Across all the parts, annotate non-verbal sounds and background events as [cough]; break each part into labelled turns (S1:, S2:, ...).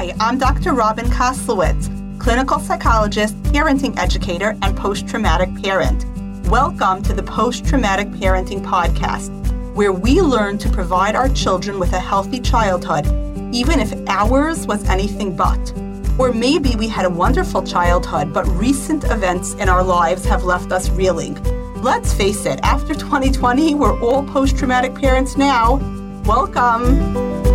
S1: Hi, I'm Dr. Robin Koslowitz, clinical psychologist, parenting educator, and post traumatic parent. Welcome to the Post Traumatic Parenting Podcast, where we learn to provide our children with a healthy childhood, even if ours was anything but. Or maybe we had a wonderful childhood, but recent events in our lives have left us reeling. Let's face it, after 2020, we're all post traumatic parents now. Welcome.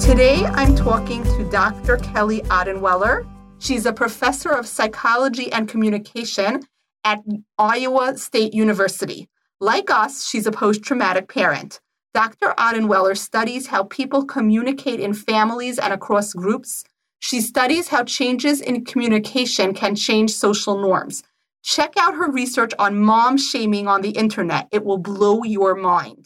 S1: Today, I'm talking to Dr. Kelly Odenweller. She's a professor of psychology and communication at Iowa State University. Like us, she's a post traumatic parent. Dr. Odenweller studies how people communicate in families and across groups. She studies how changes in communication can change social norms. Check out her research on mom shaming on the internet. It will blow your mind.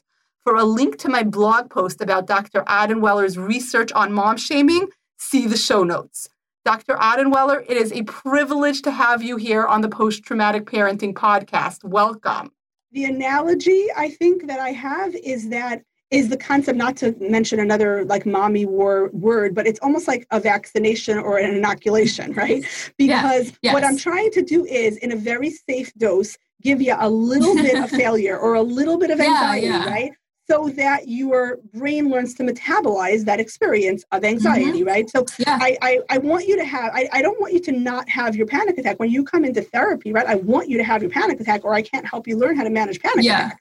S1: For a link to my blog post about Dr. Odenweller's research on mom shaming, see the show notes. Dr. Odenweller, it is a privilege to have you here on the Post Traumatic Parenting Podcast. Welcome.
S2: The analogy I think that I have is that is the concept not to mention another like mommy war word but it's almost like a vaccination or an inoculation [laughs] right because yeah. yes. what i'm trying to do is in a very safe dose give you a little bit of [laughs] failure or a little bit of anxiety yeah, yeah. right so that your brain learns to metabolize that experience of anxiety, mm-hmm. right? So yeah. I, I, I, want you to have, I, I don't want you to not have your panic attack. When you come into therapy, right, I want you to have your panic attack or I can't help you learn how to manage panic yeah. attacks.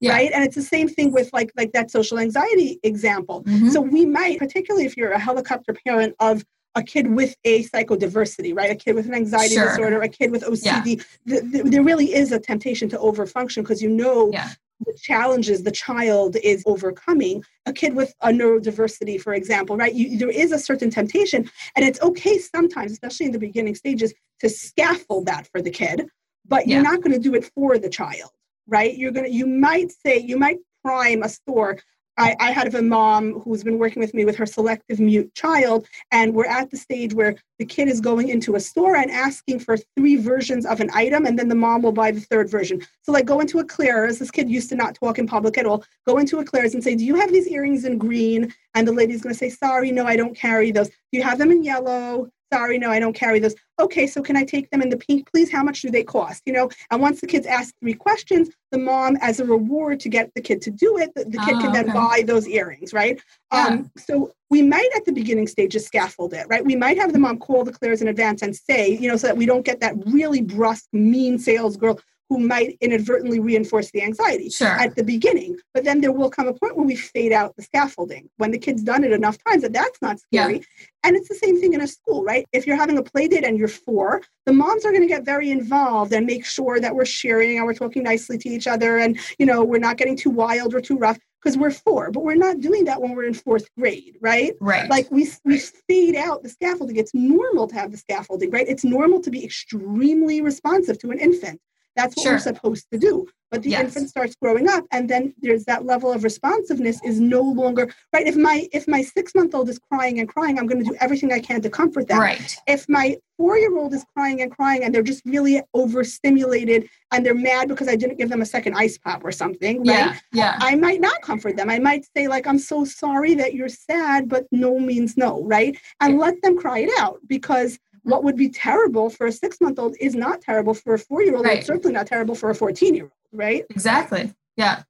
S2: Yeah. right and it's the same thing with like like that social anxiety example mm-hmm. so we might particularly if you're a helicopter parent of a kid with a psychodiversity, right? A kid with an anxiety sure. disorder, a kid with OCD. Yeah. The, the, there really is a temptation to overfunction because you know yeah the challenges the child is overcoming a kid with a neurodiversity for example right you, there is a certain temptation and it's okay sometimes especially in the beginning stages to scaffold that for the kid but yeah. you're not going to do it for the child right you're going to you might say you might prime a store I, I had a mom who's been working with me with her selective mute child, and we're at the stage where the kid is going into a store and asking for three versions of an item, and then the mom will buy the third version. So, like, go into a Claire's. This kid used to not talk in public at all. Go into a Claire's and say, "Do you have these earrings in green?" And the lady's going to say, "Sorry, no, I don't carry those. Do you have them in yellow?" Sorry, no, I don't carry those. Okay, so can I take them in the pink, please? How much do they cost? You know, and once the kids ask three questions, the mom, as a reward to get the kid to do it, the, the kid oh, can then buy those earrings, right? Yeah. Um, so we might at the beginning stages scaffold it, right? We might have the mom call the Claire's in advance and say, you know, so that we don't get that really brusque, mean sales girl who might inadvertently reinforce the anxiety
S3: sure.
S2: at the beginning. But then there will come a point where we fade out the scaffolding when the kid's done it enough times that that's not scary. Yeah. And it's the same thing in a school, right? If you're having a play date and you're four, the moms are going to get very involved and make sure that we're sharing and we're talking nicely to each other and, you know, we're not getting too wild or too rough because we're four, but we're not doing that when we're in fourth grade, right?
S3: Right.
S2: Like we, we fade out the scaffolding. It's normal to have the scaffolding, right? It's normal to be extremely responsive to an infant. That's what sure. we're supposed to do. But the yes. infant starts growing up, and then there's that level of responsiveness is no longer right. If my if my six month old is crying and crying, I'm going to do everything I can to comfort them.
S3: Right.
S2: If my four year old is crying and crying, and they're just really overstimulated, and they're mad because I didn't give them a second ice pop or something, right?
S3: Yeah. yeah.
S2: I might not comfort them. I might say like, "I'm so sorry that you're sad," but no means no, right? And let them cry it out because what would be terrible for a six month old is not terrible for a four year old, right. certainly not terrible for a 14 year old, right?
S3: Exactly. Yeah.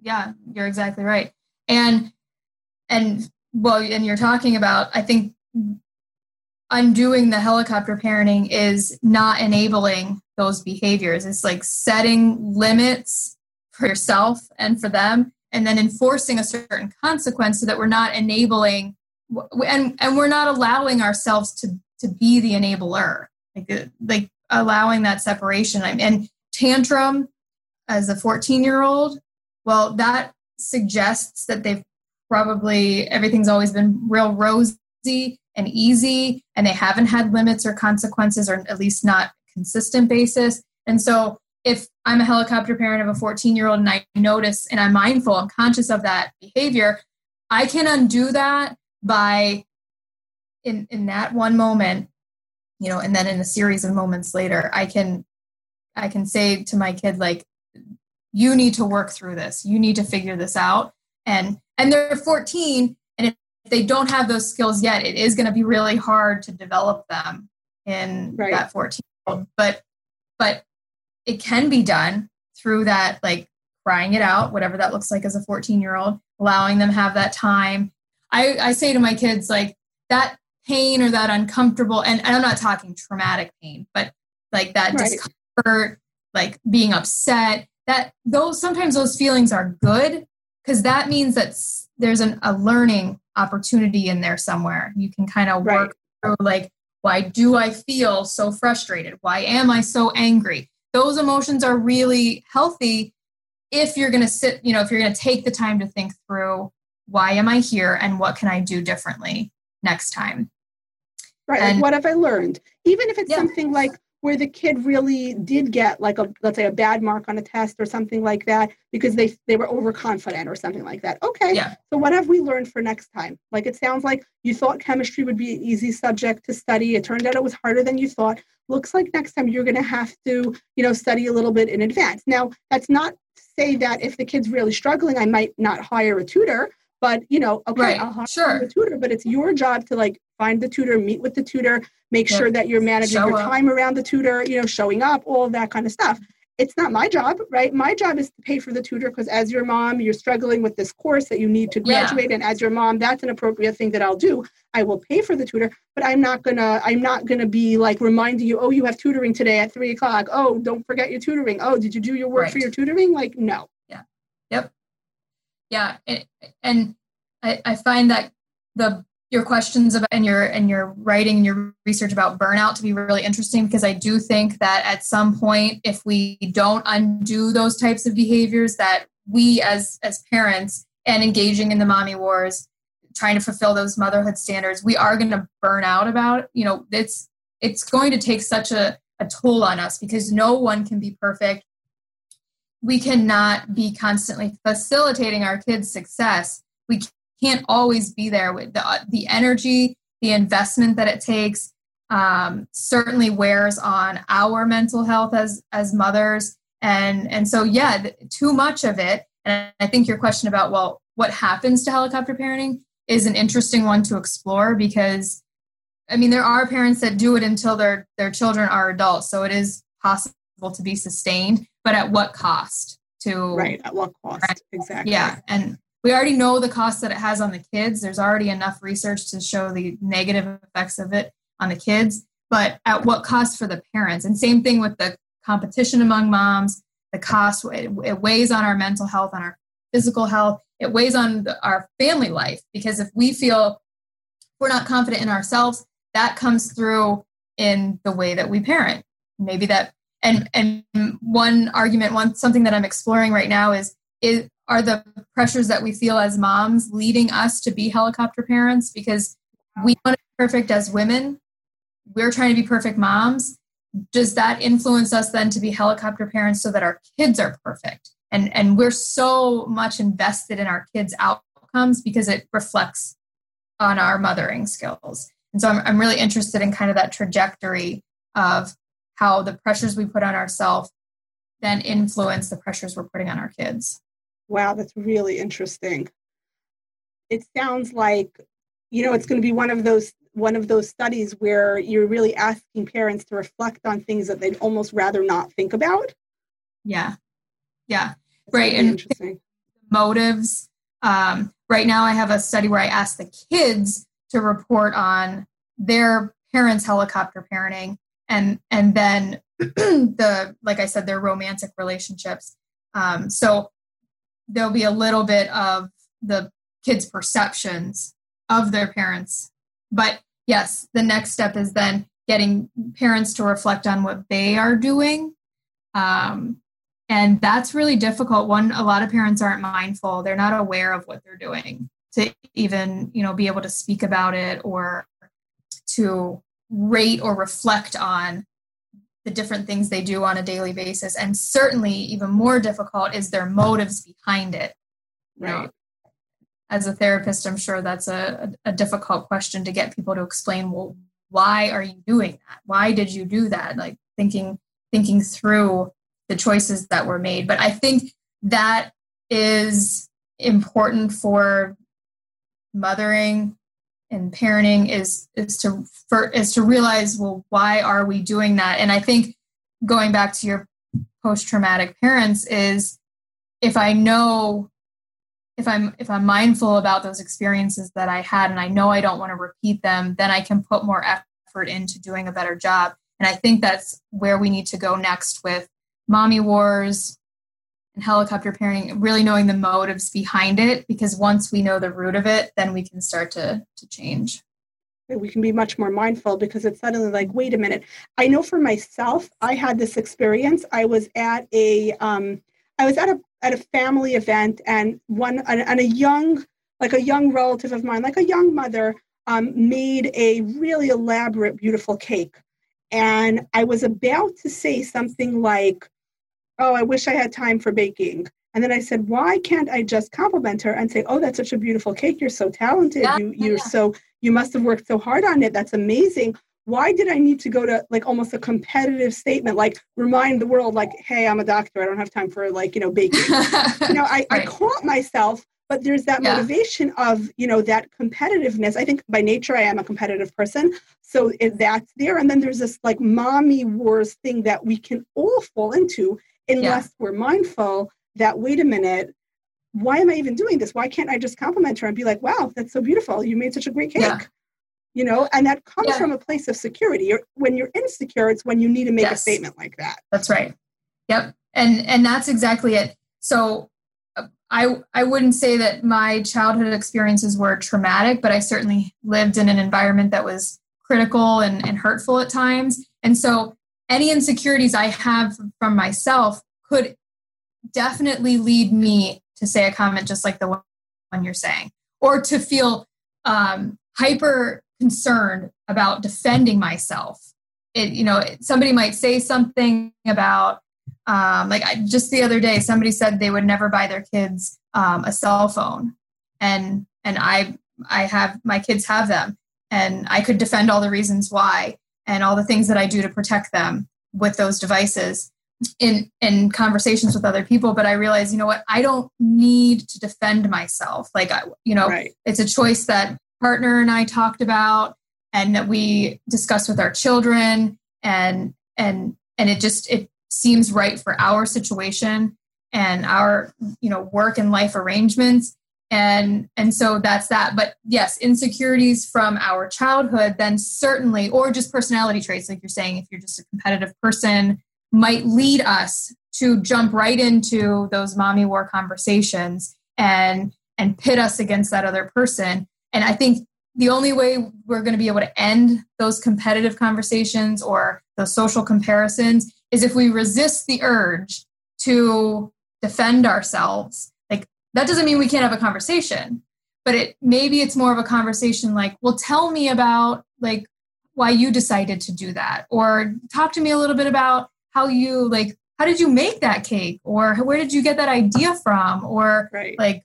S3: Yeah, you're exactly right. And, and well, and you're talking about, I think undoing the helicopter parenting is not enabling those behaviors. It's like setting limits for yourself and for them, and then enforcing a certain consequence so that we're not enabling and and we're not allowing ourselves to to be the enabler, like uh, like allowing that separation. And tantrum as a 14 year old, well, that suggests that they've probably everything's always been real rosy and easy, and they haven't had limits or consequences, or at least not consistent basis. And so, if I'm a helicopter parent of a 14 year old and I notice and I'm mindful, I'm conscious of that behavior, I can undo that by in in that one moment you know and then in a series of moments later i can i can say to my kid like you need to work through this you need to figure this out and and they're 14 and if they don't have those skills yet, it is going to be really hard to develop them in right. that 14 year old. But but it can be done through that like crying it out, whatever that looks like as a 14 year old, allowing them have that time. I, I say to my kids, like that pain or that uncomfortable, and I'm not talking traumatic pain, but like that right. discomfort, like being upset, that those sometimes those feelings are good because that means that there's an, a learning opportunity in there somewhere. You can kind of work right. through like, why do I feel so frustrated? Why am I so angry? Those emotions are really healthy if you're going to sit, you know, if you're going to take the time to think through why am I here and what can I do differently next time.
S2: Right. And, like what have I learned? Even if it's yeah. something like where the kid really did get like a let's say a bad mark on a test or something like that because they they were overconfident or something like that okay yeah. so what have we learned for next time like it sounds like you thought chemistry would be an easy subject to study it turned out it was harder than you thought looks like next time you're going to have to you know study a little bit in advance now that's not to say that if the kid's really struggling i might not hire a tutor but you know okay right. i'll hire sure. the tutor but it's your job to like find the tutor meet with the tutor make sure that you're managing Show your up. time around the tutor you know showing up all that kind of stuff it's not my job right my job is to pay for the tutor because as your mom you're struggling with this course that you need to graduate yeah. and as your mom that's an appropriate thing that i'll do i will pay for the tutor but i'm not gonna i'm not gonna be like reminding you oh you have tutoring today at three o'clock oh don't forget your tutoring oh did you do your work right. for your tutoring like no
S3: yeah yep yeah and, and I, I find that the your questions about and your and your writing and your research about burnout to be really interesting because I do think that at some point if we don't undo those types of behaviors that we as as parents and engaging in the mommy wars trying to fulfill those motherhood standards we are going to burn out about you know it's it's going to take such a, a toll on us because no one can be perfect we cannot be constantly facilitating our kids success. We can't always be there with the, the energy, the investment that it takes um, certainly wears on our mental health as as mothers. And and so yeah too much of it. And i think your question about well what happens to helicopter parenting is an interesting one to explore because i mean there are parents that do it until their their children are adults. So it is possible to be sustained but at what cost to
S2: right at what cost exactly
S3: yeah and we already know the cost that it has on the kids. There's already enough research to show the negative effects of it on the kids, but at what cost for the parents? And same thing with the competition among moms, the cost, it, it weighs on our mental health, on our physical health, it weighs on the, our family life because if we feel we're not confident in ourselves, that comes through in the way that we parent. Maybe that and and one argument, one something that I'm exploring right now is is are the pressures that we feel as moms leading us to be helicopter parents? Because we want to be perfect as women. We're trying to be perfect moms. Does that influence us then to be helicopter parents so that our kids are perfect? And and we're so much invested in our kids outcomes because it reflects on our mothering skills. And so i'm, I'm really interested in kind of that trajectory of how the pressures we put on ourselves then influence the pressures we're putting on our kids
S2: Wow, that's really interesting. It sounds like, you know, it's going to be one of those one of those studies where you're really asking parents to reflect on things that they'd almost rather not think about.
S3: Yeah. Yeah. That's right. Really and interesting. motives. Um, right now I have a study where I ask the kids to report on their parents' helicopter parenting and and then [clears throat] the like I said, their romantic relationships. Um, so there'll be a little bit of the kids' perceptions of their parents. But yes, the next step is then getting parents to reflect on what they are doing. Um, and that's really difficult. One, a lot of parents aren't mindful, they're not aware of what they're doing to even, you know, be able to speak about it or to rate or reflect on the different things they do on a daily basis. And certainly even more difficult is their motives behind it. Right. as a therapist i'm sure that's a, a difficult question to get people to explain well why are you doing that? Why did you do that? Like thinking thinking through the choices that were made. But i think that is important for mothering in parenting is is to for, is to realize well why are we doing that? And i think going back to your post traumatic parents is if i know if i'm if i'm mindful about those experiences that i had and i know i don't want to repeat them then i can put more effort into doing a better job. And i think that's where we need to go next with mommy wars and helicopter parenting really knowing the motives behind it because once we know the root of it then we can start to to change.
S2: We can be much more mindful because it's suddenly like wait a minute. I know for myself i had this experience. I was at a um, I was at a at a family event and one and a young like a young relative of mine like a young mother um, made a really elaborate beautiful cake. And i was about to say something like oh i wish i had time for baking and then i said why can't i just compliment her and say oh that's such a beautiful cake you're so talented yeah, you you're yeah. so you must have worked so hard on it that's amazing why did I need to go to like almost a competitive statement, like remind the world, like, hey, I'm a doctor, I don't have time for like, you know, baking. [laughs] you know, I, right. I caught myself, but there's that yeah. motivation of, you know, that competitiveness. I think by nature I am a competitive person. So it, that's there. And then there's this like mommy wars thing that we can all fall into unless yeah. we're mindful that, wait a minute, why am I even doing this? Why can't I just compliment her and be like, wow, that's so beautiful. You made such a great cake. Yeah you know and that comes yeah. from a place of security you're, when you're insecure it's when you need to make yes. a statement like that
S3: that's right yep and and that's exactly it so uh, i i wouldn't say that my childhood experiences were traumatic but i certainly lived in an environment that was critical and, and hurtful at times and so any insecurities i have from myself could definitely lead me to say a comment just like the one you're saying or to feel um, hyper concerned about defending myself. It, you know, somebody might say something about, um, like I, just the other day, somebody said they would never buy their kids um, a cell phone, and and I I have my kids have them, and I could defend all the reasons why and all the things that I do to protect them with those devices in in conversations with other people. But i realize you know what? I don't need to defend myself. Like I, you know right. it's a choice that partner and I talked about and that we discussed with our children. And and and it just it seems right for our situation and our you know work and life arrangements and and so that's that but yes insecurities from our childhood then certainly or just personality traits like you're saying if you're just a competitive person might lead us to jump right into those mommy war conversations and and pit us against that other person and I think the only way we're going to be able to end those competitive conversations or those social comparisons is if we resist the urge to defend ourselves. That doesn't mean we can't have a conversation, but it maybe it's more of a conversation like, well, tell me about like why you decided to do that or talk to me a little bit about how you like how did you make that cake or where did you get that idea from or right. like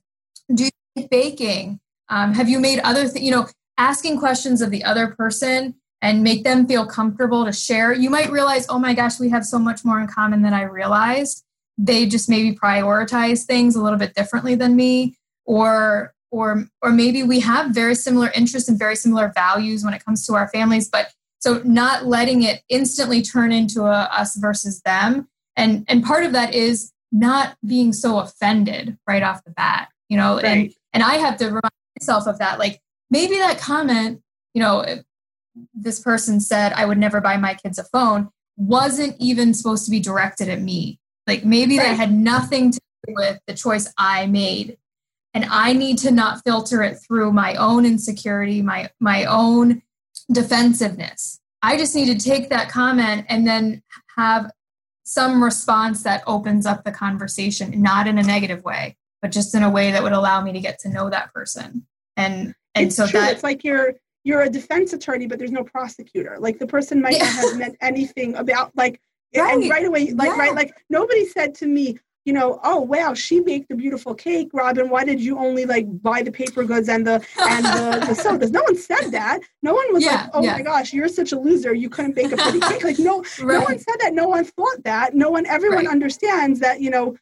S3: do you like baking um, have you made other things? You know, asking questions of the other person and make them feel comfortable to share. You might realize, oh my gosh, we have so much more in common than I realized. They just maybe prioritize things a little bit differently than me, or or or maybe we have very similar interests and very similar values when it comes to our families. But so not letting it instantly turn into a us versus them, and and part of that is not being so offended right off the bat. You know, right. and and I have to remind myself of that. Like maybe that comment, you know, this person said, I would never buy my kids a phone, wasn't even supposed to be directed at me. Like maybe right. that had nothing to do with the choice I made. And I need to not filter it through my own insecurity, my my own defensiveness. I just need to take that comment and then have some response that opens up the conversation, not in a negative way, but just in a way that would allow me to get to know that person. And and
S2: it's
S3: so
S2: true.
S3: that
S2: it's like you're you're a defense attorney, but there's no prosecutor. Like the person might yeah. not have [laughs] meant anything about like right. and right away, like yeah. right, like nobody said to me, you know, oh wow, she baked a beautiful cake, Robin. Why did you only like buy the paper goods and the and the, [laughs] the sodas? No one said that. No one was yeah, like, oh my gosh, you're such a loser. You couldn't bake a pretty cake. Like no, right. no one said that. No one thought that. No one. Everyone right. understands that. You know,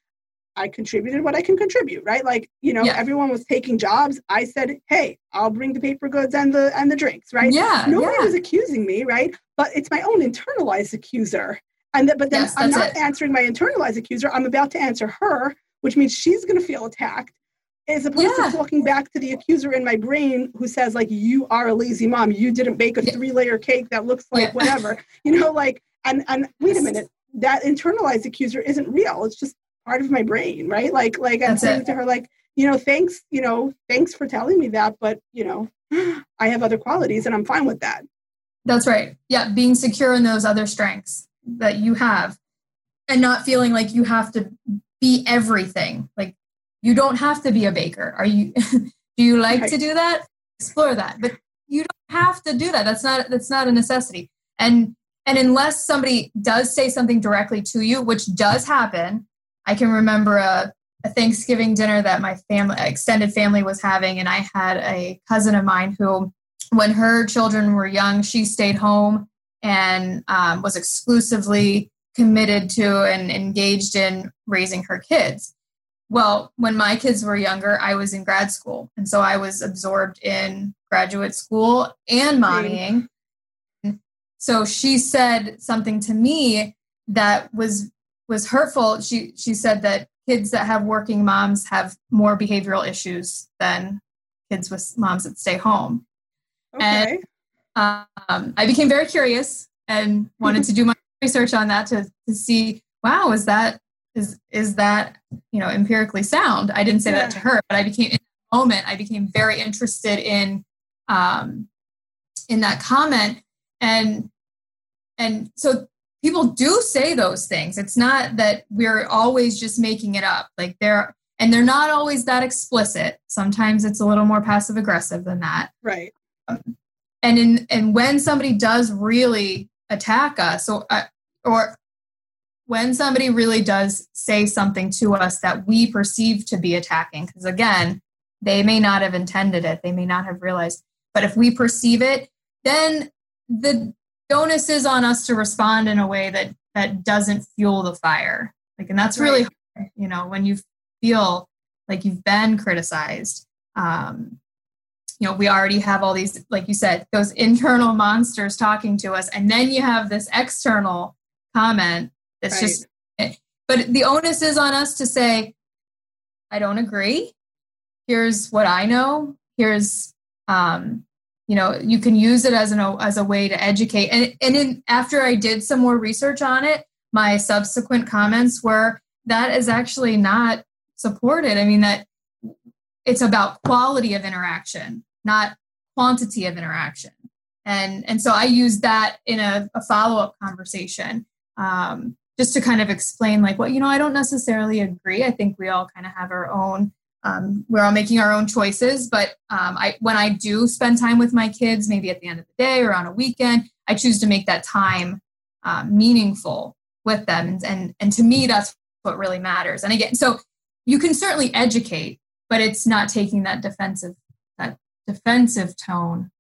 S2: I contributed what I can contribute, right? Like, you know, yeah. everyone was taking jobs. I said, "Hey, I'll bring the paper goods and the and the drinks," right?
S3: Yeah.
S2: Nobody
S3: yeah.
S2: was accusing me, right? But it's my own internalized accuser. And th- but then yes, I'm not it. answering my internalized accuser. I'm about to answer her, which means she's going to feel attacked as opposed yeah. to talking back to the accuser in my brain who says like you are a lazy mom. You didn't bake a three layer cake that looks like yeah. [laughs] whatever. You know like and and wait a minute. That internalized accuser isn't real. It's just part of my brain right? Like like i'm saying to her like you know thanks you know thanks for telling me that but you know [sighs] i have other qualities and i'm fine with that.
S3: That's right. Yeah being secure in those other strengths that you have and not feeling like you have to be everything like you don't have to be a baker. Are you [laughs] do you like right. to do that? Explore that. But you don't have to do that. That's not that's not a necessity. And and unless somebody does say something directly to you, which does happen, I can remember a, a Thanksgiving dinner that my family extended family was having, and I had a cousin of mine who, when her children were young, she stayed home and um, was exclusively committed to and engaged in raising her kids. Well, when my kids were younger, I was in grad school. And so I was absorbed in graduate school and mommying. So she said something to me that was was hurtful. She she said that kids that have working moms have more behavioral issues than kids with moms that stay home. Okay. And um, I became very curious and wanted to do my [laughs] research on that to, to see, wow, is that is is that you know empirically sound? I didn't say yeah. that to her but i became in that moment i became very interested in um in that comment. And and so people do say those things. It's not that we're always just making it up. Like they're and they're not always that explicit. Sometimes it's a little more passive aggressive than that.
S2: Right.
S3: Um, and in and when somebody does really attack us or uh, or when somebody really does say something to us that we perceive to be attacking, because again, they may not have intended it, they may not have realized, but if we perceive it, then the onus is on us to respond in a way that that doesn't fuel the fire. Like, and that's really, hard, you know, when you feel like you've been criticized. Um, you know, we already have all these, like you said, those internal monsters talking to us, and then you have this external comment that's right. just, but the onus is on us to say, I don't agree. Here's what I know. Here's, um, you know, you can use it as an as a way to educate. And and in, after I did some more research on it, my subsequent comments were that is actually not supported. I mean that it's about quality of interaction, not quantity of interaction. And and so I use that in a, a follow up conversation. Um, just to kind of explain like well you know i don't necessarily agree i think we all kind of have our own um, we're all making our own choices but um, I, when i do spend time with my kids maybe at the end of the day or on a weekend i choose to make that time um, meaningful with them and, and and to me that's what really matters and again so you can certainly educate but it's not taking that defensive defensive tone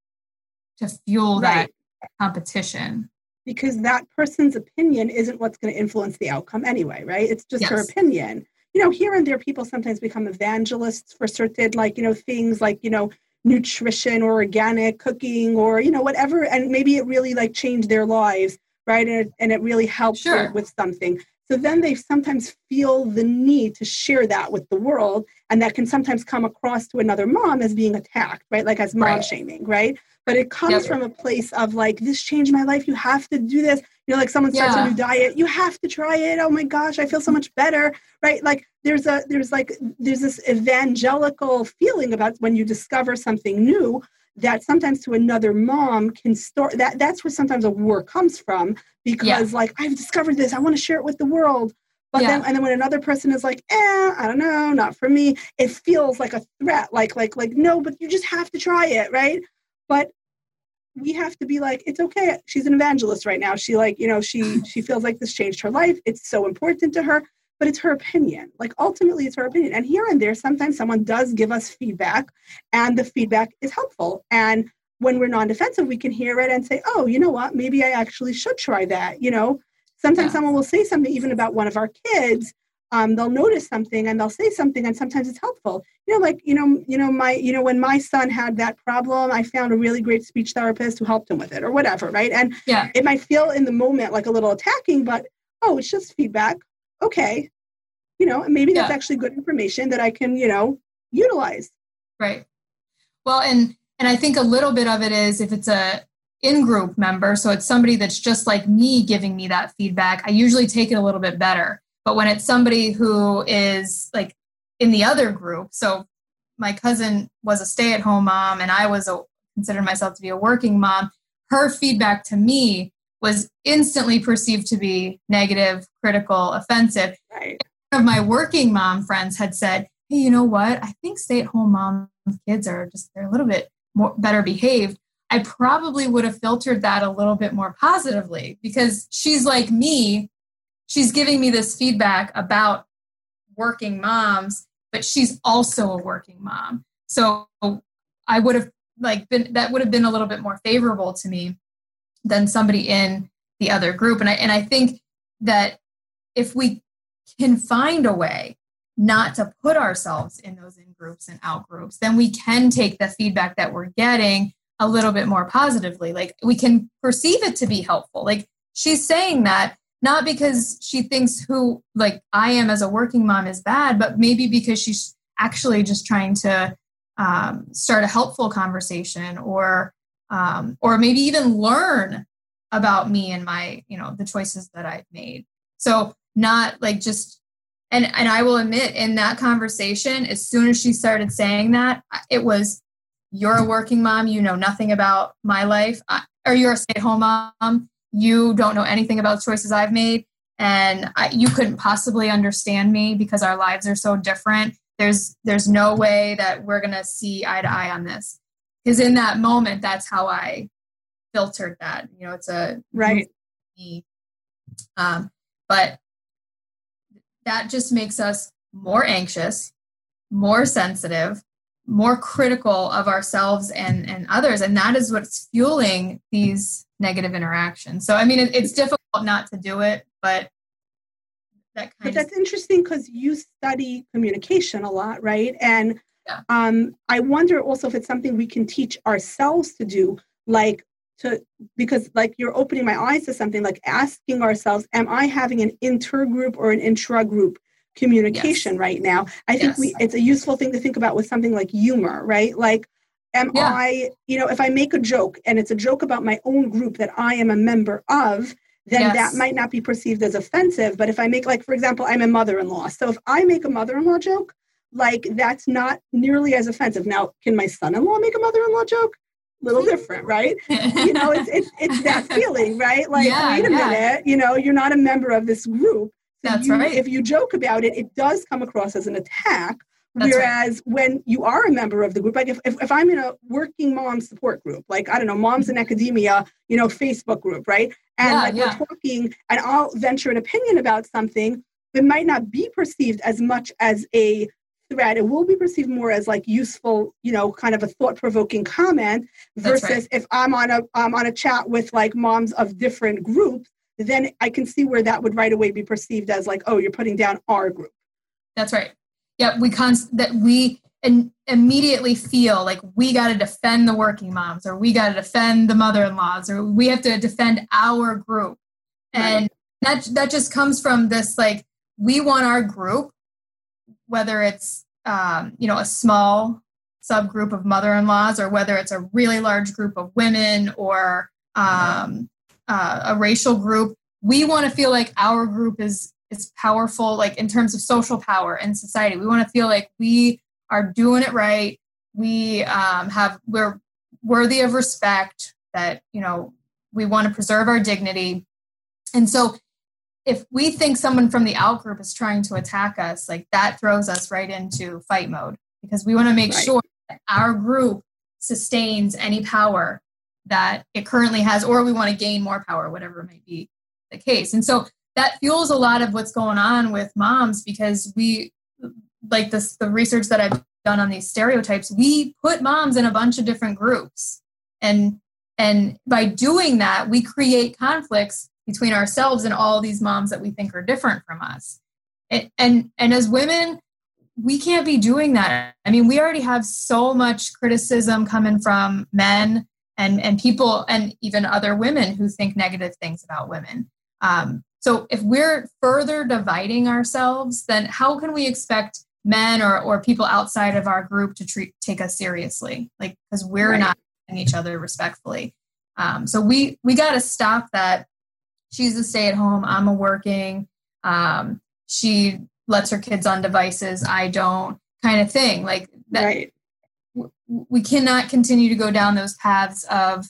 S3: to fuel right. that competition
S2: because that person's opinion isn't what's going to influence the outcome anyway, right? It's just yes. her opinion. You know, here and there, people sometimes become evangelists for certain, like, you know, things like, you know, nutrition or organic cooking or, you know, whatever. And maybe it really like changed their lives, right? And it, and it really helps sure. with something. So then they sometimes feel the need to share that with the world. And that can sometimes come across to another mom as being attacked, right? Like as mom right. shaming, right? but it comes from a place of like this changed my life you have to do this you know like someone starts yeah. a new diet you have to try it oh my gosh i feel so much better right like there's a there's like there's this evangelical feeling about when you discover something new that sometimes to another mom can start that that's where sometimes a war comes from because yeah. like i've discovered this i want to share it with the world. But yeah. then and then when another person is like eh i don't know not for me it feels like a threat like like like no but you just have to try it right? But we have to be like it's okay she's an evangelist right now. She like you know she she feels like this changed her life. It's so important to her but it's her opinion. Like ultimately it's her opinion. And here and there sometimes someone does give us feedback and the feedback is helpful. And when we're non-defensive we can hear it and say oh you know what? Maybe i actually should try that you know? Sometimes yeah. someone will say something even about one of our kids um, they'll notice something and they'll say something and sometimes it's helpful. You know like you know you know my you know when my son had that problem i found a really great speech therapist who helped him with it or whatever right? And
S3: yeah.
S2: it might feel in the moment like a little attacking but oh it's just feedback okay you know maybe that's yeah. actually good information that i can you know utilize.
S3: Right. Well and and i think a little bit of it is if it's a in group member so it's somebody that's just like me giving me that feedback i usually take it a little bit better. But when it's somebody who is like in the other group, so my cousin was a stay at home mom and I was a considered myself to be a working mom, her feedback to me was instantly perceived to be negative, critical, offensive.
S2: Right.
S3: One of my working mom friends had said, Hey, you know what? I think stay at home mom kids are just, they're a little bit more better behaved. I probably would have filtered that a little bit more positively because she's like me she's giving me this feedback about working moms, but she's also a working mom. So I would have like been that would have been a little bit more favorable to me than somebody in the other group. And I and I think that if we can find a way not to put ourselves in those in groups and out groups, then we can take the feedback that we're getting a little bit more positively. Like we can perceive it to be helpful. Like she's saying that not because she thinks who like I am as a working mom is bad, but maybe because she's actually just trying to um, start a helpful conversation or um, or maybe even learn about me and my you know the choices that I've made. So not like just and and I will admit in that conversation, as soon as she started saying that, it was you're a working mom, you know nothing about my life, or you're a stay-at-home mom you don't know anything about choices I've made, and I, you couldn't possibly understand me because our lives are so different. There's there's no way that we're gonna see eye to eye on this. Because in that moment, that's how I filtered that. You know, it's a
S2: right.
S3: Um, but that just makes us more anxious, more sensitive, more critical of ourselves and, and others. And that is what's fueling these negative interactions. So, I mean, it, it's difficult not to do it, but
S2: that but that's interesting because you study communication a lot, right? And yeah. um, I wonder also if it's something we can teach ourselves to do, like to because like you're opening my eyes to something like asking ourselves, am I having an intergroup or an intra-group communication yes. right now. I think yes. we it's a useful thing to think about with something like humor, right? Like am yeah. I, you know, if I make a joke and it's a joke about my own group that I am a member of, then yes. that might not be perceived as offensive. But if I make, like, for example, I'm a mother in law. So if I make a mother in law joke, like, that's not nearly as offensive. Now, can my son in law make a mother in law joke? A little different, right? [laughs] you know, it's, it's, it's that feeling, right? Like, yeah, wait a yeah. minute, you know, you're not a member of this group.
S3: That's
S2: you,
S3: right.
S2: If you joke about it, it does come across as an attack. That's Whereas right. when you are a member of the group, like if, if, if, I'm in a working mom support group, like I don't know, moms in academia, you know, Facebook group, right? And yeah, like we're talking and I'll venture an opinion about something, it might not be perceived as much as a threat. It will be perceived more as like useful, you know, kind of a thought-provoking comment versus right. if I'm on a I'm on a chat with like moms of different groups then I can see where that would right away be perceived as like, oh, you're putting down our group.
S3: That's right. Yeah, we const- that we and immediately feel like we got to defend the working moms or we got to defend the mother-in-laws or we have to defend our group. And right. that that just comes from this like we want our group whether it's um, you know a small subgroup of mother-in-laws or whether it's a really large group of women or um, uh, a racial group we want to feel like our group is is powerful like in terms of social power in society. We want to feel like we are doing it right. We um, have we're worthy of respect that you know we want to preserve our dignity. And so if we think someone from the out group is trying to attack us like that throws us right into fight mode because we want to make right. sure that our group sustains any power that it currently has, or we want to gain more power, whatever might be the case. And so that fuels a lot of what's going on with moms because we, like this, the research that I've done on these stereotypes, we put moms in a bunch of different groups. And and by doing that, we create conflicts between ourselves and all these moms that we think are different from us. and and, and as women we can't be doing that i mean we already have so much criticism coming from men and and people and even other women who think negative things about women um, so if we're further dividing ourselves then how can we expect men or, or people outside of our group to treat take us seriously like because we're right. not treating each other respectfully um, so we we got to stop that she's a stay at home i'm a working um, she lets her kids on devices i don't kind of thing like that right. we cannot continue to go down those paths of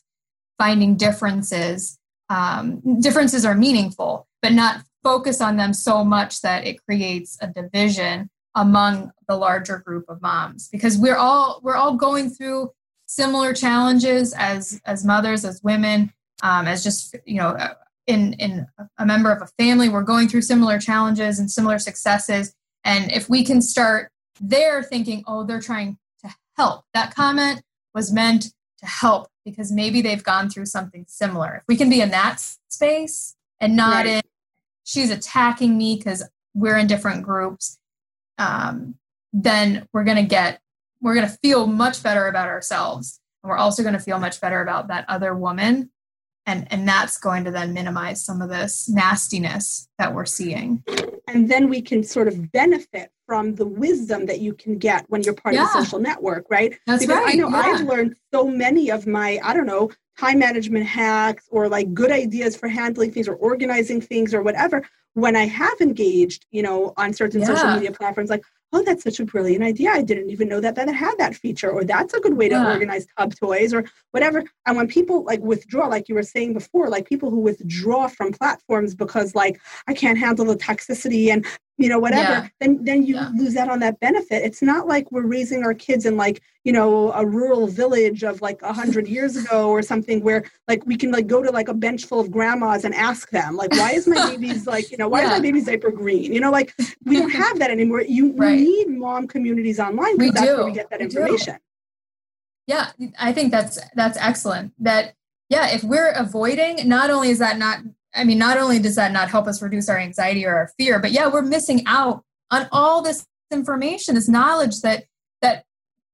S3: finding differences um, differences are meaningful but not focus on them so much that it creates a division among the larger group of moms because we're all we're all going through similar challenges as as mothers as women um, as just you know in in a member of a family we're going through similar challenges and similar successes. And if we can start there thinking oh they're trying to help that comment was meant to help because maybe they've gone through something similar. If we can be in that space and not right. in she's attacking me because we're in different groups um, then we're going to get we're going to feel much better about ourselves. And we're also going to feel much better about that other woman and and that's going to then minimize some of this nastiness that we're seeing
S2: and then we can sort of benefit from the wisdom that you can get when you're part yeah. of a social network right
S3: that's
S2: because
S3: right.
S2: i know
S3: yeah.
S2: i've learned so many of my i don't know time management hacks or like good ideas for handling things or organizing things or whatever when I have engaged, you know, on certain yeah. social media platforms, like, oh, that's such a brilliant idea. I didn't even know that that had that feature, or that's a good way to organize tub toys, or whatever. And when people like withdraw, like you were saying before, like people who withdraw from platforms because like I can't handle the toxicity and you know whatever yeah. then then you yeah. lose out on that benefit it's not like we're raising our kids in like you know a rural village of like a hundred years ago or something where like we can like go to like a bench full of grandmas and ask them like why is my [laughs] baby's like you know why yeah. is my baby's diaper green you know like we don't [laughs] have that anymore you right. need mom communities online
S3: we
S2: that's
S3: do.
S2: where we get that we information do.
S3: yeah i think that's that's excellent that yeah if we're avoiding not only is that not I mean, not only does that not help us reduce our anxiety or our fear, but yeah, we're missing out on all this information, this knowledge that that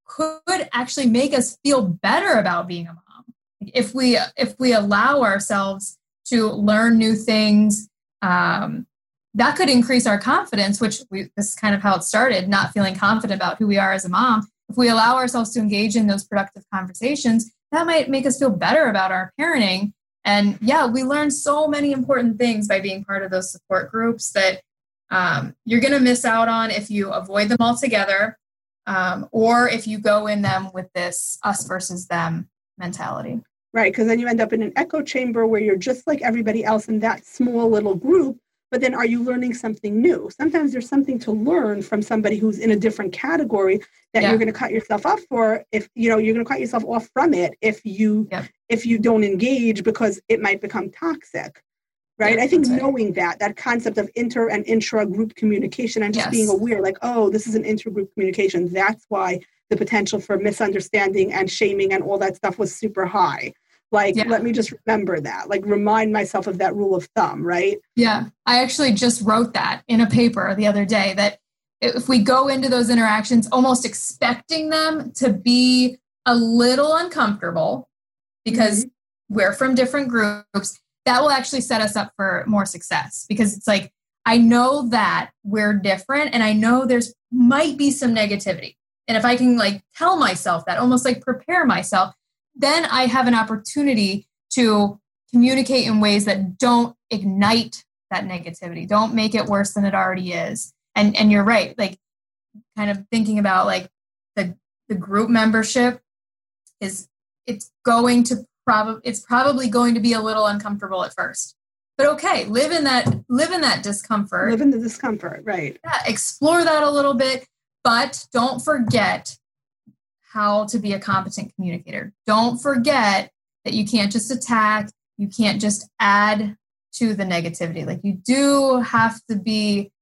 S3: could actually make us feel better about being a mom. If we if we allow ourselves to learn new things, um, that could increase our confidence. Which we, this is kind of how it started, not feeling confident about who we are as a mom. If we allow ourselves to engage in those productive conversations, that might make us feel better about our parenting and yeah, we learn so many important things by being part of those support groups that um, you're going to miss out on if you avoid them altogether um, or if you go in them with this us versus them mentality.
S2: Right, because then you end up in an echo chamber where you're just like everybody else in that small little group but then are you learning something new sometimes there's something to learn from somebody who's in a different category that yeah. you're going to cut yourself off for if you know you're going to cut yourself off from it if you yeah. if you don't engage because it might become toxic right yeah, i think knowing right. that that concept of inter and intra group communication and just yes. being aware like oh this is an intergroup communication that's why the potential for misunderstanding and shaming and all that stuff was super high like yeah. let me just remember that like remind myself of that rule of thumb right
S3: yeah i actually just wrote that in a paper the other day that if we go into those interactions almost expecting them to be a little uncomfortable because mm-hmm. we're from different groups that will actually set us up for more success because it's like i know that we're different and i know there's might be some negativity and if i can like tell myself that almost like prepare myself then I have an opportunity to communicate in ways that don't ignite that negativity, don't make it worse than it already is. And and you're right, like kind of thinking about like the the group membership is it's going to probably it's probably going to be a little uncomfortable at first. But okay, live in that live in that discomfort.
S2: Live in the discomfort, right.
S3: Yeah, explore that a little bit, but don't forget how to be a competent communicator. Don't forget that you can't just attack, you can't just add to the negativity. Like you do have to be,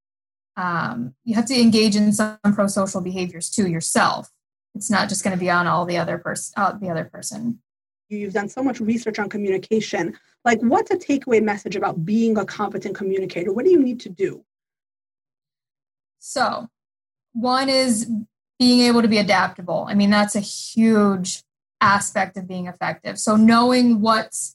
S3: um, you have to engage in some pro-social behaviors too yourself. It's not just going to be on all the other person, uh, the other person.
S2: You've done so much research on communication. Like, what's a takeaway message about being a competent communicator? What do you need to do?
S3: So, one is being able to be adaptable. I mean, that's a huge aspect of being effective. So, knowing what's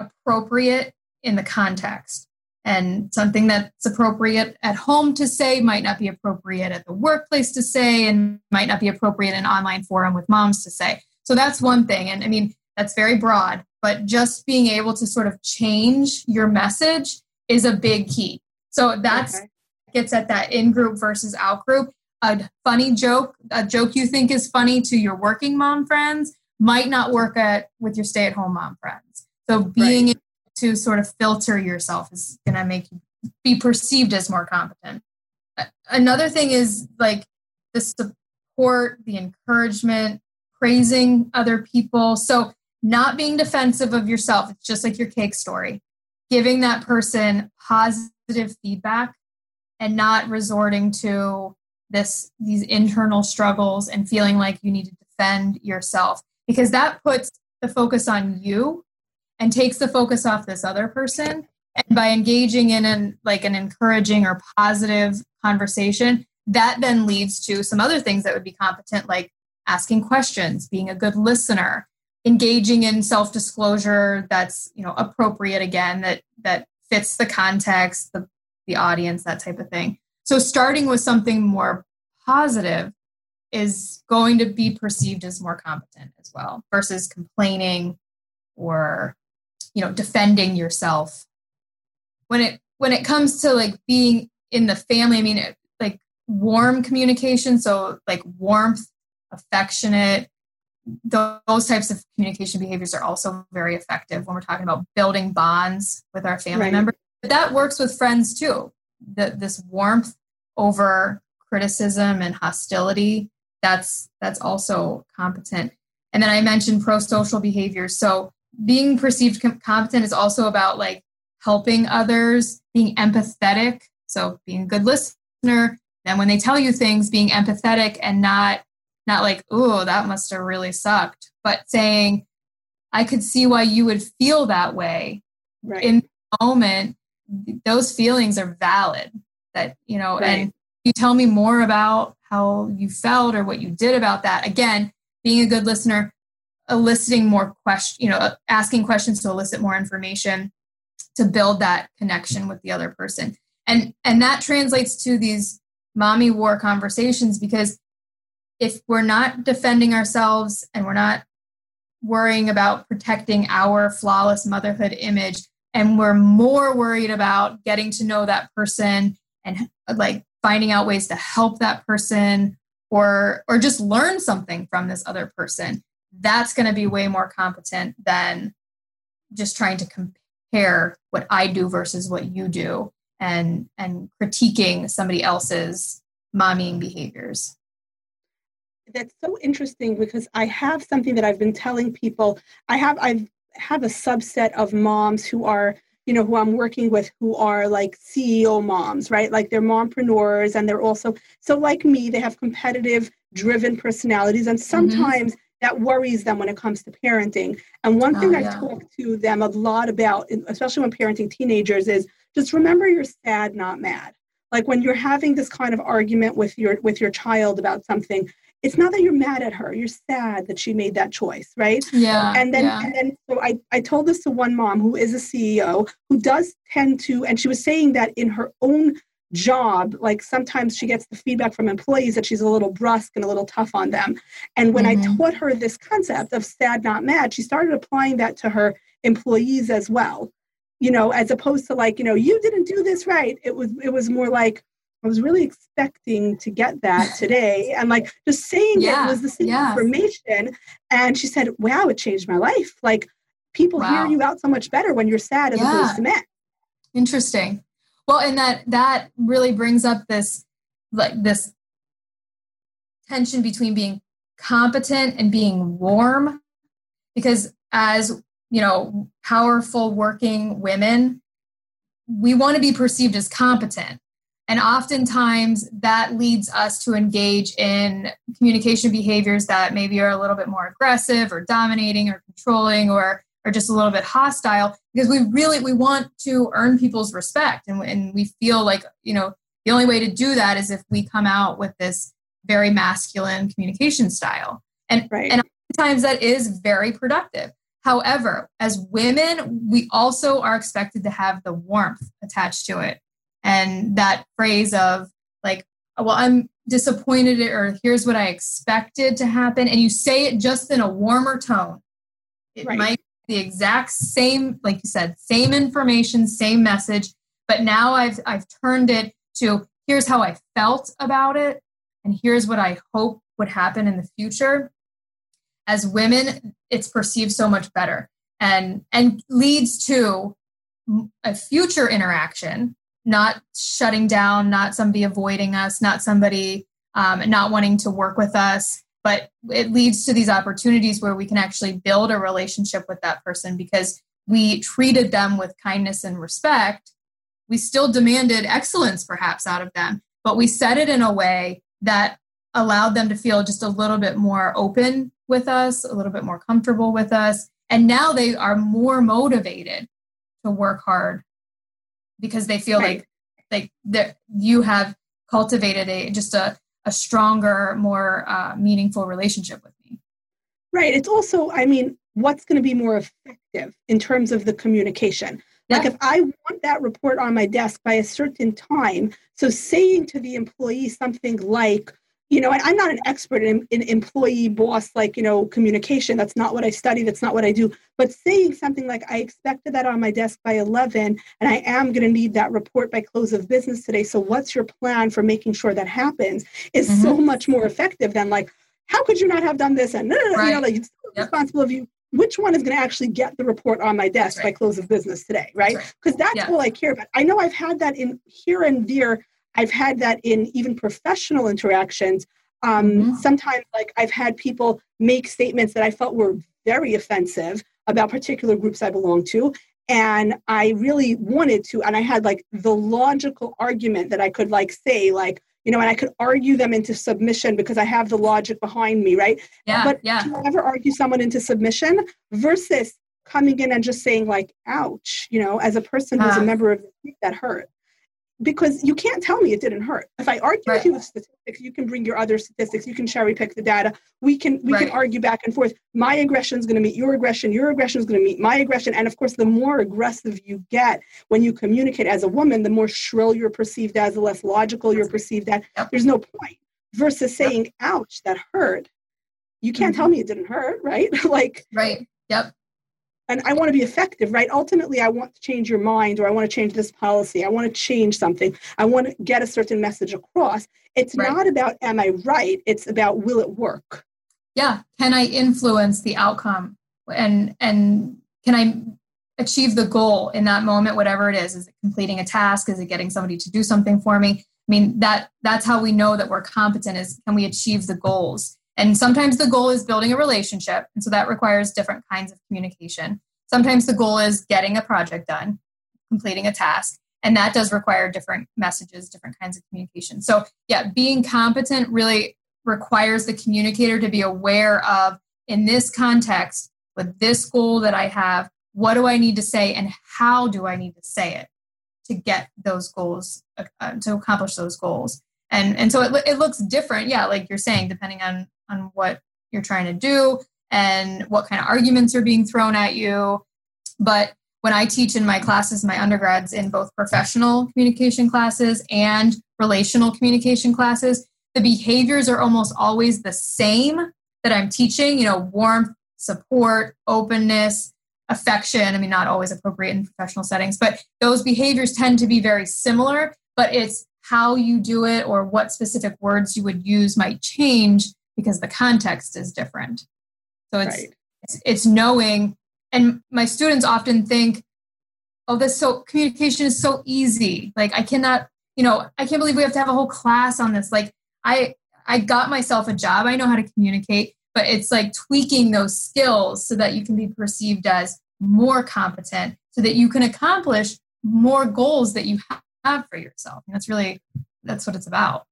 S3: appropriate in the context and something that's appropriate at home to say might not be appropriate at the workplace to say and might not be appropriate in an online forum with moms to say so that's one thing and i mean that's very broad but just being able to sort of change your message is a big key so that's okay. gets at that in group versus out group a funny joke a joke you think is funny to your working mom friends might not work at with your stay at home mom friends so being right to sort of filter yourself is going to make you be perceived as more competent. Another thing is like the support, the encouragement, praising other people. So, not being defensive of yourself, it's just like your cake story. Giving that person positive feedback and not resorting to this these internal struggles and feeling like you need to defend yourself. Because that puts the focus on you and takes the focus off this other person. And by engaging in an like an encouraging or positive conversation that then leads to some other things that would be competent like asking questions being a good listener engaging in self-disclosure that's you know appropriate again that that fits the context the the audience that type of thing so starting with something more positive is going to be perceived as more competent as well versus complaining or you know defending yourself. When it when it comes to like being in the family i mean it, like warm communication so like warmth affectionate those types of communication behaviors are also very effective when we're talking about building bonds with our family right. members. But that works with friends too. The, this warmth over criticism and hostility that's that's also competent and then i mentioned pro-social behaviors so being perceived competent is also about like helping others, being empathetic. So being a good listener. Then when they tell you things, being empathetic and not not like, oh, that must have really sucked, but saying, I could see why you would feel that way right. in the moment. Those feelings are valid. That you know, right. and you tell me more about how you felt or what you did about that. Again, being a good listener, eliciting more questions, you know, asking questions to elicit more information to build that connection with the other person. And and that translates to these mommy war conversations because if we're not defending ourselves and we're not worrying about protecting our flawless motherhood image and we're more worried about getting to know that person and like finding out ways to help that person or or just learn something from this other person that's going to be way more competent than just trying to compare what I do versus what you do and and critiquing somebody else's mommying behaviors.
S2: That's so interesting because I have something that I've been telling people. I have I have a subset of moms who are you know who I'm working with who are like CEO moms, right? Like they're mompreneurs and they're also so like me, they have competitive driven personalities and mm-hmm. sometimes mm-hmm that worries them when it comes to parenting. And one thing oh, yeah. I talk to them a lot about, especially when parenting teenagers, is just remember you're sad, not mad. Like when you're having this kind of argument with your with your child about something, it's not that you're mad at her. You're sad that she made that choice, right?
S3: Yeah.
S2: And then
S3: yeah.
S2: and then so I, I told this to one mom who is a CEO who does tend to, and she was saying that in her own job like sometimes she gets the feedback from employees that she's a little brusque and a little tough on them and when mm-hmm. i taught her this concept of sad not mad she started applying that to her employees as well you know as opposed to like you know you didn't do this right it was it was more like i was really expecting to get that [laughs] today and like just saying yeah. it was the same yeah. information and she said wow it changed my life like people wow. hear you out so much better when you're sad as yeah. opposed to mad
S3: interesting well, and that that really brings up this like this tension between being competent and being warm because as you know powerful working women we want to be perceived as competent and oftentimes that leads us to engage in communication behaviors that maybe are a little bit more aggressive or dominating or controlling or are just a little bit hostile because we really we want to earn people's respect and, and we feel like you know the only way to do that is if we come out with this very masculine communication style. And, right. and times that is very productive. However, as women, we also are expected to have the warmth attached to it. And that phrase of like, well, I'm disappointed or here's what I expected to happen. And you say it just in a warmer tone. It right. might be the exact same, like you said, same information, same message. But now I've I've turned it to here's how I felt about it, and here's what I hope would happen in the future. As women, it's perceived so much better and and leads to a future interaction not shutting down not somebody avoiding us not somebody um, not wanting to work with us but it leads to these opportunities where we can actually build a relationship with that person because we treated them with kindness and respect. We still demanded excellence perhaps out of them but we said it in a way that allowed them to feel just a little bit more open with us a little bit more comfortable with us. And now they are more motivated to work hard because they feel right. like like that you have cultivated a just a, a stronger more uh, meaningful relationship with me
S2: right it's also i mean what's going to be more effective in terms of the communication yeah. like if i want that report on my desk by a certain time so saying to the employee something like you know, and I'm not an expert in, in employee boss, like, you know, communication. That's not what I study. That's not what I do. But saying something like, I expected that on my desk by 11, and I am going to need that report by close of business today. So, what's your plan for making sure that happens is mm-hmm. so much more effective than like, how could you not have done this? And, right. you know, like, it's yep. responsible of you. Which one is going to actually get the report on my desk right. by close of business today, right? Because that's, right. that's yeah. all I care about. I know I've had that in here and there I've had that in even professional interactions. Um, mm-hmm. Sometimes, like, I've had people make statements that I felt were very offensive about particular groups I belong to. And I really wanted to, and I had like the logical argument that I could like say, like, you know, and I could argue them into submission because I have the logic behind me, right?
S3: Yeah,
S2: but
S3: yeah.
S2: do you ever argue someone into submission versus coming in and just saying like, ouch, you know, as a person who's uh, a member of the group that hurt? Because you can't tell me it didn't hurt. If I argue right. with you with statistics, you can bring your other statistics. You can cherry pick the data. We can we right. can argue back and forth. My aggression is going to meet your aggression. Your aggression is going to meet my aggression. And of course, the more aggressive you get when you communicate as a woman, the more shrill you're perceived as, the less logical you're perceived as. Yep. There's no point. Versus saying, yep. "Ouch, that hurt." You can't mm-hmm. tell me it didn't hurt, right? [laughs] like
S3: right. Yep
S2: and I want to be effective, right? Ultimately, I want to change your mind or I want to change this policy. I want to change something. I want to get a certain message across. It's right. not about am I right? It's about will it work?
S3: Yeah. Can I influence the outcome? And and can I achieve the goal in that moment, whatever it is? Is it completing a task? Is it getting somebody to do something for me? I mean, that that's how we know that we're competent is can we achieve the goals? And sometimes the goal is building a relationship. And so that requires different kinds of communication. Sometimes the goal is getting a project done, completing a task. And that does require different messages, different kinds of communication. So, yeah, being competent really requires the communicator to be aware of in this context, with this goal that I have, what do I need to say and how do I need to say it to get those goals, uh, to accomplish those goals? And, and so it, it looks different, yeah, like you're saying, depending on on what you're trying to do and what kind of arguments are being thrown at you. But when I teach in my classes, my undergrads in both professional communication classes and relational communication classes, the behaviors are almost always the same that I'm teaching, you know, warmth, support, openness, affection. I mean, not always appropriate in professional settings, but those behaviors tend to be very similar, but it's how you do it or what specific words you would use might change because the context is different. So it's right. it's, it's knowing and my students often think oh this so communication is so easy. Like i cannot you know i can't believe we have to have a whole class on this. Like i i got myself a job. I know how to communicate but it's like tweaking those skills so that you can be perceived as more competent so that you can accomplish more goals that you have for yourself. And that's really that's what it's about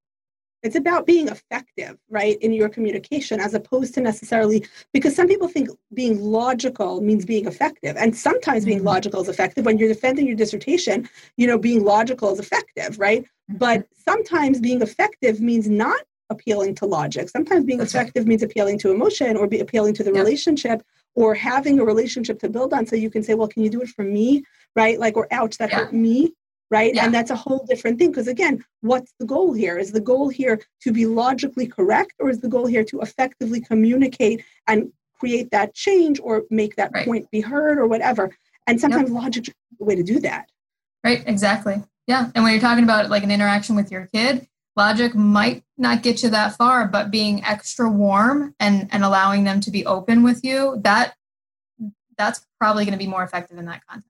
S2: It's about being effective, right, in your communication as opposed to necessarily because some people think being logical means being effective. And sometimes being mm-hmm. logical is effective. When you're defending your dissertation, you know, being logical is effective, right? Mm-hmm. But sometimes being effective means not appealing to logic. Sometimes being That's effective right. means appealing to emotion or be appealing to the relationship or having a relationship to build on so you can say, well, can you do it for me? Right? Like, or ouch, that yeah. hurt me right? Yeah. And that's a whole different thing because again, what's the goal here? Is the goal here to be logically correct or is the goal here to effectively communicate and create that change or make that right. point be heard or whatever? And sometimes yep. logic is the way to do that.
S3: Right, exactly. Yeah. And when you're talking about like an interaction with your kid, logic might not get you that far, but being extra warm and, and allowing them to be open with you, that that's probably going to be more effective in that context.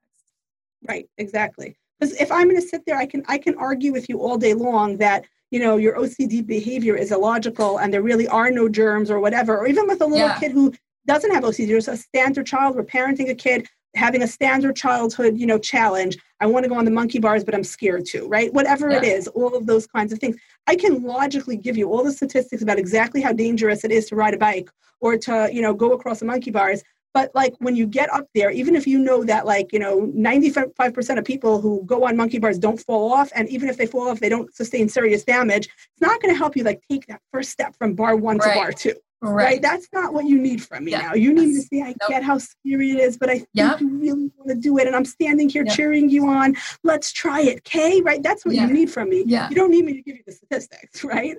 S2: Right, exactly because if i'm going to sit there i can i can argue with you all day long that you know your ocd behavior is illogical and there really are no germs or whatever or even with a little yeah. kid who doesn't have ocd there's a standard child we're parenting a kid having a standard childhood you know challenge i want to go on the monkey bars but i'm scared to right whatever yeah. it is all of those kinds of things i can logically give you all the statistics about exactly how dangerous it is to ride a bike or to you know go across the monkey bars but like when you get up there even if you know that like you know 95% of people who go on monkey bars don't fall off and even if they fall off they don't sustain serious damage it's not going to help you like take that first step from bar one right. to bar two right. right. that's not what you need from me yeah. now you need yes. to say i nope. get how scary it is but i think you really want to do it and i'm standing here cheering you on let's try it kay right that's what you need from me yeah. you don't need me to give you the statistics [laughs] right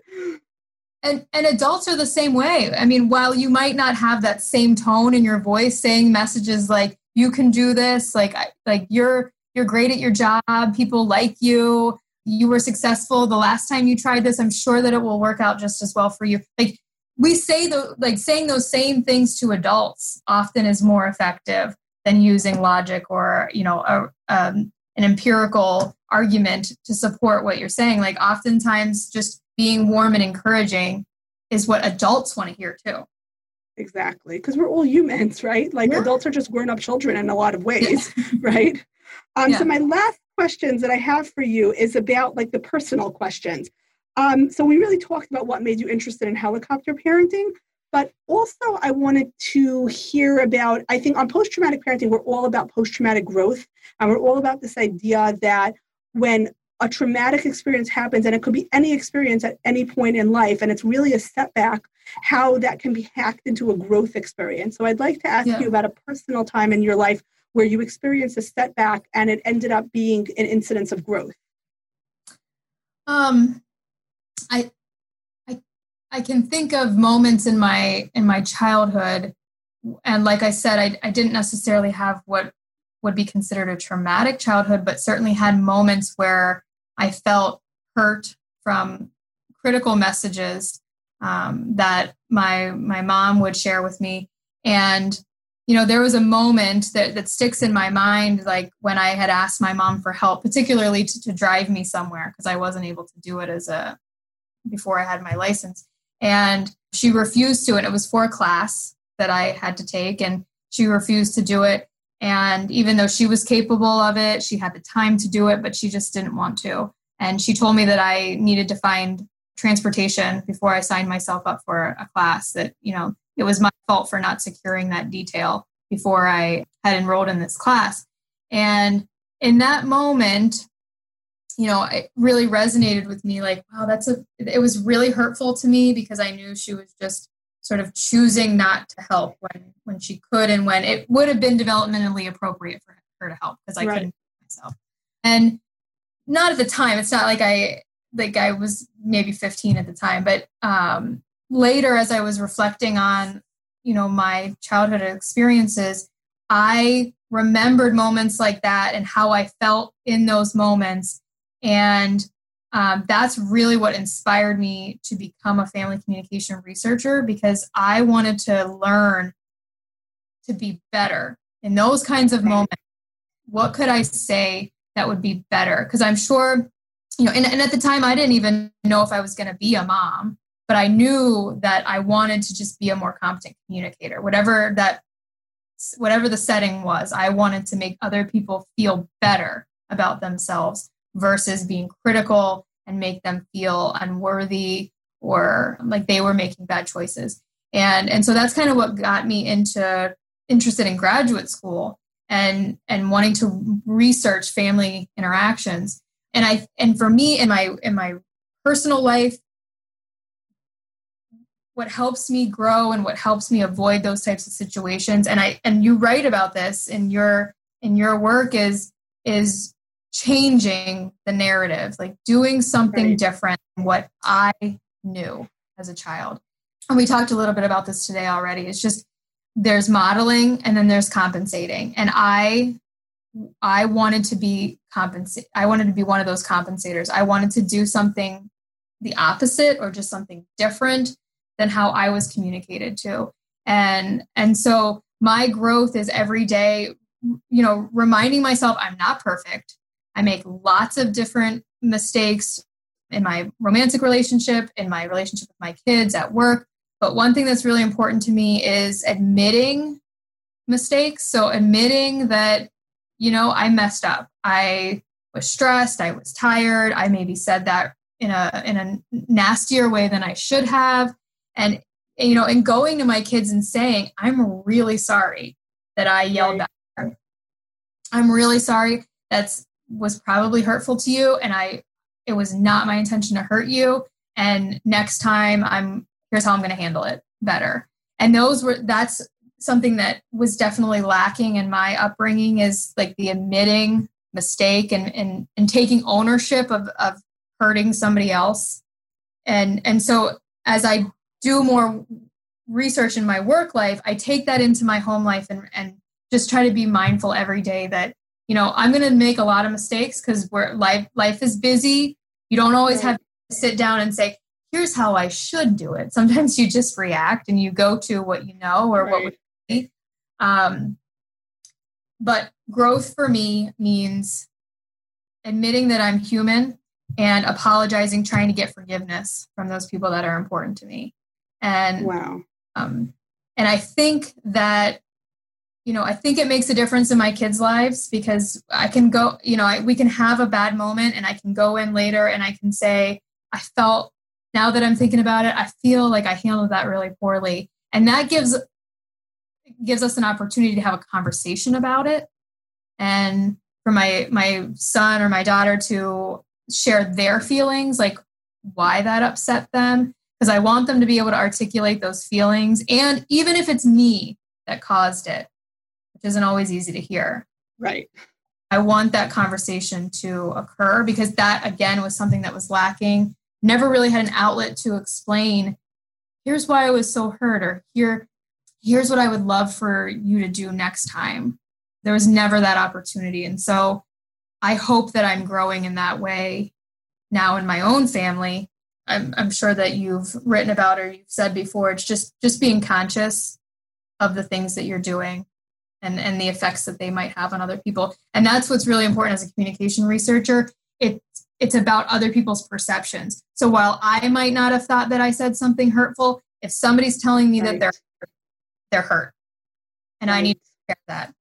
S3: and and adults are the same way. I mean while you might not have that same tone in your voice saying messages like you can do this like like you're you're great at your job. People like you. You were successful the last time you tried this. I'm sure that it will work out just as well for you. Like we say the like saying those same things to adults often is more effective than using logic or you know a, um, an empirical argument to support what you're saying. Like oftentimes just being warm and encouraging is what adults want to hear too.
S2: Exactly, because we're all humans, right? Like yeah. adults are just grown up children in a lot of ways, [laughs] right? Um, yeah. So my last questions that I have for you is about like the personal questions. Um, so we really talked about what made you interested in helicopter parenting, but also I wanted to hear about. I think on post traumatic parenting, we're all about post traumatic growth, and we're all about this idea that when a traumatic experience happens, and it could be any experience at any point in life, and it's really a setback, how that can be hacked into a growth experience. So I'd like to ask yeah. you about a personal time in your life where you experienced a setback and it ended up being an incidence of growth.
S3: Um, I, I, I can think of moments in my in my childhood, and like I said, I, I didn't necessarily have what would be considered a traumatic childhood, but certainly had moments where I felt hurt from critical messages um, that my my mom would share with me, and you know there was a moment that that sticks in my mind, like when I had asked my mom for help, particularly to, to drive me somewhere because I wasn't able to do it as a before I had my license, and she refused to, and it was for a class that I had to take, and she refused to do it and even though she was capable of it, she had the time to do it, but she just didn't want to. And she told me that I needed to find transportation before I signed myself up for a class, that, you know, it was my fault for not securing that detail before I had enrolled in this class. And in that moment, you know, it really resonated with me like, wow, that's a, it was really hurtful to me because I knew she was just sort of choosing not to help when when she could and when it would have been developmentally appropriate for her to help because I right. couldn't myself. And not at the time. It's not like I like I was maybe 15 at the time, but um, later as I was reflecting on you know my childhood experiences, I remembered moments like that and how I felt in those moments and um, that's really what inspired me to become a family communication researcher because I wanted to learn to be better in those kinds of moments. What could I say that would be better? Because I'm sure, you know, and, and at the time I didn't even know if I was going to be a mom, but I knew that I wanted to just be a more competent communicator, whatever that whatever the setting was i wanted to make other people feel better about themselves versus being critical and make them feel unworthy or like they were making bad choices. And and so that's kind of what got me into interested in graduate school and and wanting to research family interactions. And I and for me in my in my personal life what helps me grow and what helps me avoid those types of situations and i and you write about this in your in your work is is changing the narrative like doing something right. different than what i knew as a child and we talked a little bit about this today already it's just there's modeling and then there's compensating and i i wanted to be compensate i wanted to be one of those compensators i wanted to do something the opposite or just something different than how I was communicated to. And and so my growth is every day, you know, reminding myself I'm not perfect. I make lots of different mistakes in my romantic relationship, in my relationship with my kids at work. But one thing that's really important to me is admitting mistakes. So admitting that, you know, I messed up. I was stressed, I was tired, I maybe said that in a in a nastier way than I should have and you know and going to my kids and saying i'm really sorry that i yelled back i'm really sorry that's was probably hurtful to you and i it was not my intention to hurt you. And next time i'm here's how i'm going to handle it better. And those were that's something that was definitely lacking in my upbringing is like the admitting mistake and and, and taking ownership of of hurting somebody else. And and so as i do more research in my work life, I take that into my home life and, and just try to be mindful every day that, you know, I'm going to make a lot of mistakes because we're life, life is busy. You don't always have to sit down and say, here's how I should do it. Sometimes you just react and you go to what you know or right. what would be. Um, but growth for me means admitting that I'm human and apologizing, trying to get forgiveness from those people that are important to me and
S2: wow
S3: um, and i think that you know i think it makes a difference in my kids lives because i can go you know I, we can have a bad moment and i can go in later and i can say i felt now that i'm thinking about it i feel like i handled that really poorly and that gives gives us an opportunity to have a conversation about it and for my my son or my daughter to share their feelings like why that upset them because I want them to be able to articulate those feelings. And even if it's me that caused it, which isn't always easy to hear.
S2: Right.
S3: I want that conversation to occur because that, again, was something that was lacking. Never really had an outlet to explain here's why I was so hurt, or here, here's what I would love for you to do next time. There was never that opportunity. And so I hope that I'm growing in that way now in my own family I'm, I'm sure that you've written about or you've said before it's just just being conscious of the things that you're doing and and the effects that they might have on other people and that's what's really important as a communication researcher it's it's about other people's perceptions so while i might not have thought that i said something hurtful if somebody's telling me right. that they're they're hurt and right. i need to share that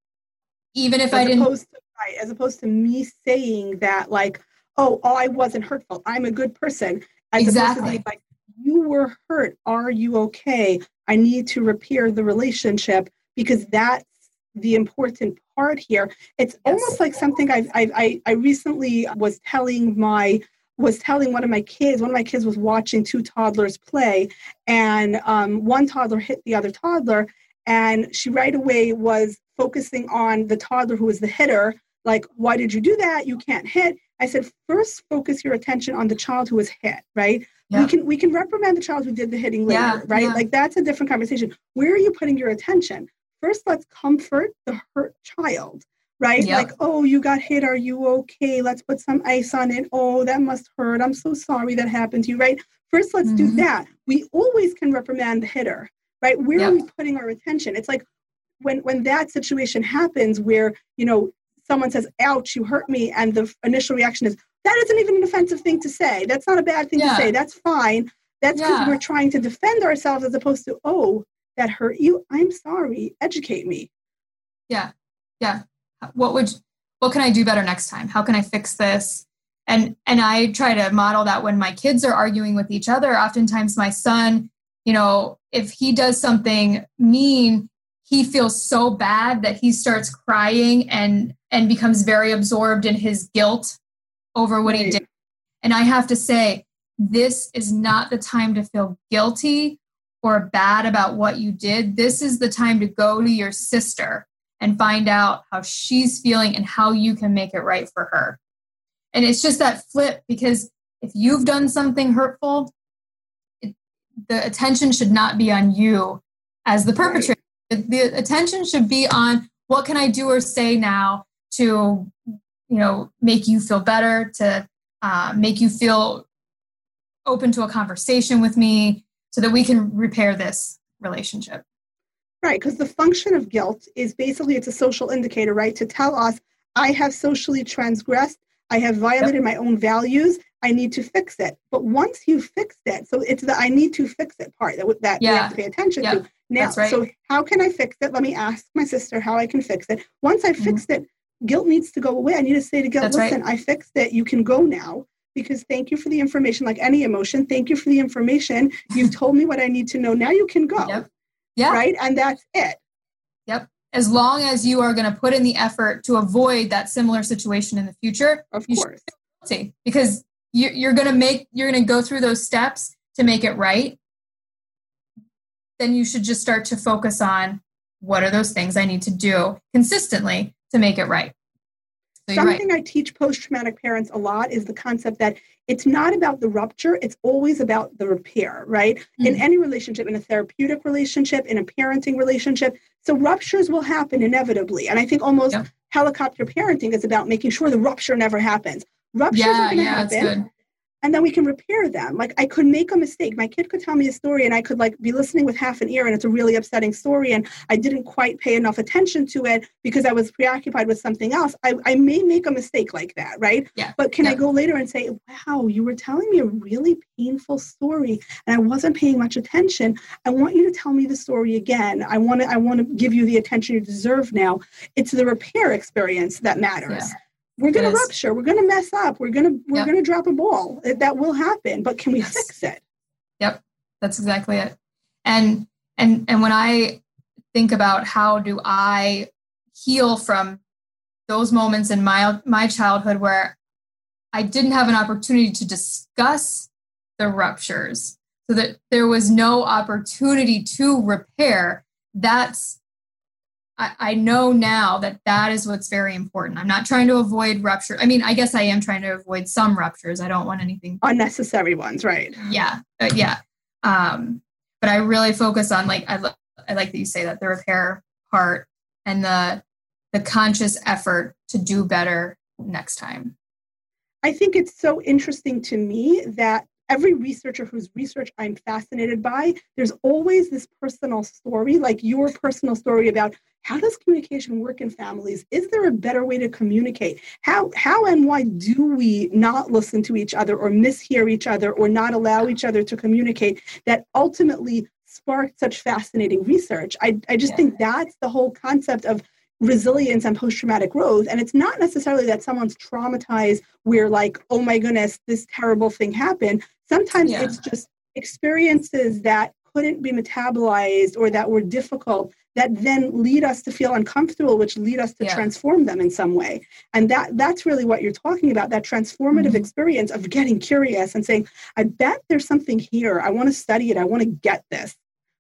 S3: even if
S2: as
S3: i didn't
S2: to, right, as opposed to me saying that like oh, oh i wasn't hurtful i'm a good person
S3: as exactly.
S2: Like, you were hurt. Are you okay? I need to repair the relationship because that's the important part here. It's yes. almost like something I, I I recently was telling my was telling one of my kids. One of my kids was watching two toddlers play, and um, one toddler hit the other toddler, and she right away was focusing on the toddler who was the hitter. Like, why did you do that? You can't hit. I said, first focus your attention on the child who was hit, right? Yeah. We can we can reprimand the child who did the hitting later, yeah, right? Yeah. Like that's a different conversation. Where are you putting your attention? First, let's comfort the hurt child, right? Yep. Like, oh, you got hit. Are you okay? Let's put some ice on it. Oh, that must hurt. I'm so sorry that happened to you, right? First, let's mm-hmm. do that. We always can reprimand the hitter, right? Where yep. are we putting our attention? It's like when when that situation happens where you know someone says, ouch, you hurt me, and the initial reaction is, that isn't even an offensive thing to say. That's not a bad thing yeah. to say. That's fine. That's because yeah. we're trying to defend ourselves as opposed to, oh, that hurt you. I'm sorry. Educate me.
S3: Yeah. Yeah. What would, what can I do better next time? How can I fix this? and and i try to model that when my kids are arguing with each other oftentimes my son you know if he does something mean he feels so bad that he starts crying and and becomes very absorbed in his guilt over what right. he did and i have to say this is not the time to feel guilty or bad about what you did this is the time to go to your sister and find out how she's feeling and how you can make it right for her and it's just that flip because if you've done something hurtful, it, the attention should not be on you as the perpetrator. Right. The, the attention should be on what can I do or say now to, you know, make you feel better, to uh, make you feel open to a conversation with me, so that we can repair this relationship.
S2: Right, because the function of guilt is basically it's a social indicator, right? To tell us I have socially transgressed I have violated yep. my own values. I need to fix it. But once you fixed it, so it's the I need to fix it part that, that yeah. we have to pay attention yep. to. Now, right. so how can I fix it? Let me ask my sister how I can fix it. Once I mm-hmm. fixed it, guilt needs to go away. I need to say to guilt, That's listen, right. I fixed it. You can go now because thank you for the information. Like any emotion, thank you for the information. You've [laughs] told me what I need to know. Now you can go. Yep. Yeah. Right. And that's it.
S3: Yep as long as you are going to put in the effort to avoid that similar situation in the future
S2: of course
S3: because you're going to make you're going to go through those steps to make it right then you should just start to focus on what are those things i need to do consistently to make it right
S2: so something right. i teach post-traumatic parents a lot is the concept that it's not about the rupture it's always about the repair right mm-hmm. in any relationship in a therapeutic relationship in a parenting relationship so ruptures will happen inevitably. And I think almost helicopter parenting is about making sure the rupture never happens. Ruptures yeah, are going to yeah, happen and then we can repair them. Like I could make a mistake. My kid could tell me a story and I could like be listening with half an ear and it's a really upsetting story and I didn't quite pay enough attention to it because I was preoccupied with something else. I, I may make a mistake like that, right?
S3: Yeah.
S2: But can
S3: yeah.
S2: I go later and say, wow, you were telling me a really painful story and I wasn't paying much attention. I want you to tell me the story again. I want to I want to give you the attention you deserve now. It's the repair experience that matters. Yeah we're going to rupture. We're going to mess up. We're going to we're yep. going to drop a ball. That will happen but can we yes. fix it?
S3: Yep. That's exactly it. And and and when i think about how do i heal from those moments in my my childhood where i didn't have an opportunity to discuss the ruptures so that there was no opportunity to repair that's I, I know now that that is what's very important. I'm not trying to avoid rupture. I mean, I guess I am trying to avoid some ruptures. I don't want anything
S2: unnecessary ones, right?
S3: Yeah, uh, yeah. Um, but I really focus on like I, I like that you say that the repair part and the the conscious effort to do better next time.
S2: I think it's so interesting to me that every researcher whose research I'm fascinated by, there's always this personal story, like your personal story about how does communication work in families? Is there a better way to communicate? How how and why do we not listen to each other or mishear each other or not allow each other to communicate that ultimately sparked such fascinating research? I, I just yeah. think that's the whole concept of resilience and post-traumatic growth and it's not necessarily that someone's traumatized we're like oh my goodness this terrible thing happened sometimes yeah. it's just experiences that couldn't be metabolized or that were difficult that then lead us to feel uncomfortable which lead us to yeah. transform them in some way and that that's really what you're talking about that transformative mm-hmm. experience of getting curious and saying i bet there's something here i want to study it i want to get this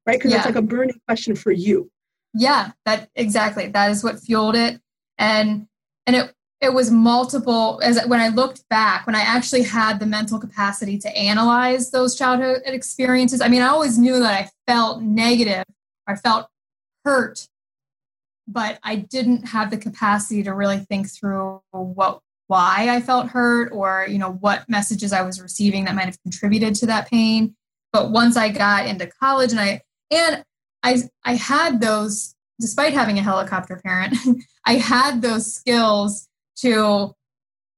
S2: right because yeah. it's like a burning question for you
S3: yeah that exactly. That is what fueled it. And and it it was multiple as when i looked back when i actually had the mental capacity to analyze those childhood experiences i mean i always knew that i felt negative i felt hurt but i didn't have the capacity to really think through what why i felt hurt or you know what messages i was receiving that might have contributed to that pain. But once i got into college and i and i i had those despite having a helicopter parent [laughs] i had those skills to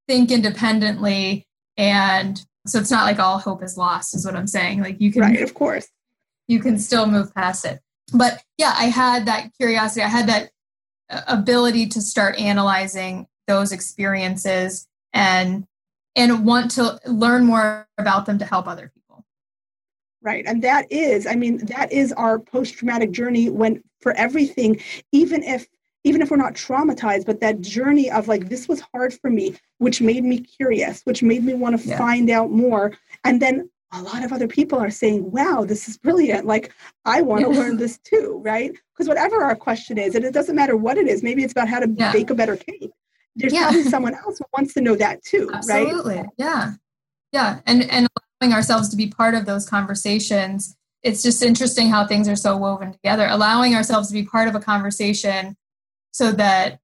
S3: think independently and so it's not like all hope is lost is what i'm saying. Like you can
S2: right of course.
S3: you can still move past it. But yeah i had that curiosity. I had that uh, ability to start analyzing those experiences and and want to learn more about them to help other people.
S2: Right. And that is, I mean, that is our post traumatic journey when for everything, even if even if we're not traumatized, but that journey of like, this was hard for me, which made me curious, which made me want to yeah. find out more. And then a lot of other people are saying, wow, this is brilliant. Like, I want to yeah. learn this too, right? Because whatever our question is, and it doesn't matter what it is, maybe it's about how to yeah. bake a better cake. There's probably someone else who wants to know that too,
S3: Absolutely.
S2: right?
S3: Absolutely. Yeah. Yeah. And, and ourselves to be part of those conversations. It's just interesting how things are so woven together. Allowing ourselves to be part of a conversation so that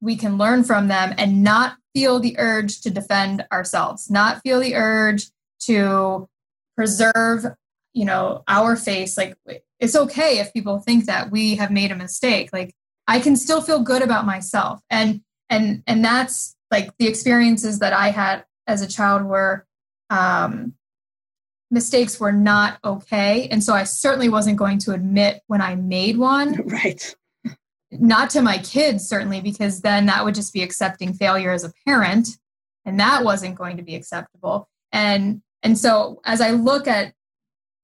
S3: we can learn from them and not feel the urge to defend ourselves, not feel the urge to preserve, you know, our face. Like it's okay if people think that we have made a mistake. Like I can still feel good about myself. And and and that's like the experiences that I had as a child were um mistakes were not okay. And so I certainly wasn't going to admit when I made one. [laughs]
S2: Right
S3: not to my kids certainly because then that would just be accepting failure as a parent and that wasn't going to be acceptable and and so as i look at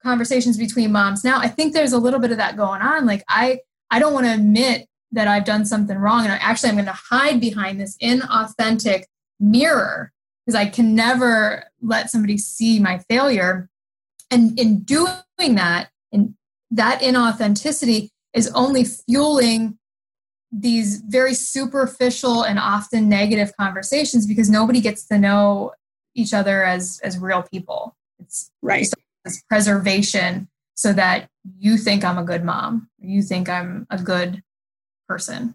S3: conversations between moms now i think there's a little bit of that going on like i i don't want to admit that i've done something wrong and actually i'm going to hide behind this inauthentic mirror because i can never let somebody see my failure. And in doing that in that inauthenticity is only fueling these very superficial and often negative conversations because nobody gets to know each other as as real people. It's
S2: right.
S3: It's preservation so that you think i'm a good mom you think i'm a good person.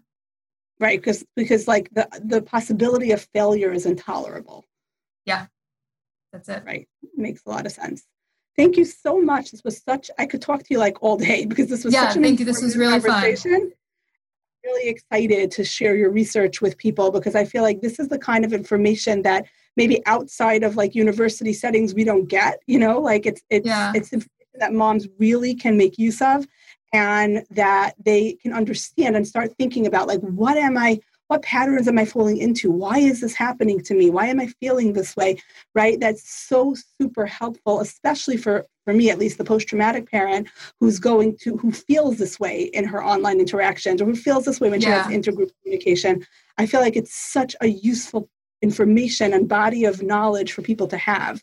S2: Right because because like the the possibility of failure is intolerable
S3: yeah. That's it.
S2: Right. Makes a lot of sense. Thank you so much. This was such i could talk to you like all day [laughs] because this was
S3: yeah,
S2: such an
S3: thank you. This was really fun.
S2: really excited to share your research with people because I feel like this is the kind of information that maybe outside of like university settings we don't get, you know, like it's it's yeah. it's information that moms really can make use of and that they can understand and start thinking about like what am I what patterns am I falling into? Why is this happening to me? Why am I feeling this way? Right? That's so super helpful, especially for, for me, at least the post traumatic parent who's going to, who feels this way in her online interactions or who feels this way when yeah. she has intergroup communication. I feel like it's such a useful information and body of knowledge for people to have.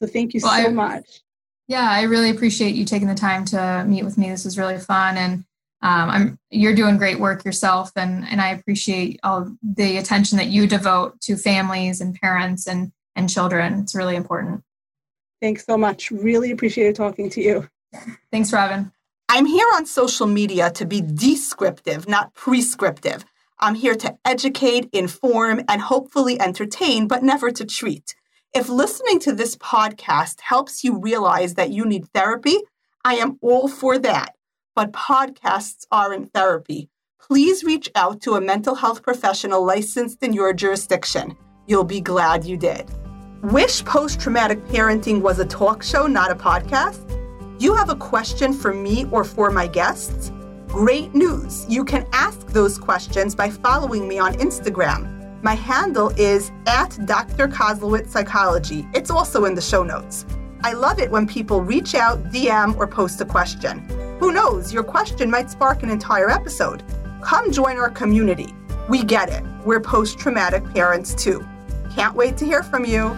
S2: So thank you well, so I, much.
S3: Yeah, I really appreciate you taking the time to meet with me. This was really fun. And um, I'm you're doing great work yourself, and and I appreciate all the attention that you devote to families and parents and and children. It's really important.
S2: Thanks so much. Really appreciated talking to you.
S3: Thanks, Robin.
S1: I'm here on social media to be descriptive, not prescriptive. I'm here to educate, inform, and hopefully entertain, but never to treat. If listening to this podcast helps you realize that you need therapy, I am all for that but podcasts aren't therapy. Please reach out to a mental health professional licensed in your jurisdiction. You'll be glad you did. Wish Post Traumatic Parenting was a talk show, not a podcast? You have a question for me or for my guests? Great news! You can ask those questions by following me on Instagram. My handle is at Dr. Kozlowitz Psychology. It's also in the show notes. I love it when people reach out, DM, or post a question. Who knows, your question might spark an entire episode. Come join our community. We get it. We're post traumatic parents too. Can't wait to hear from you.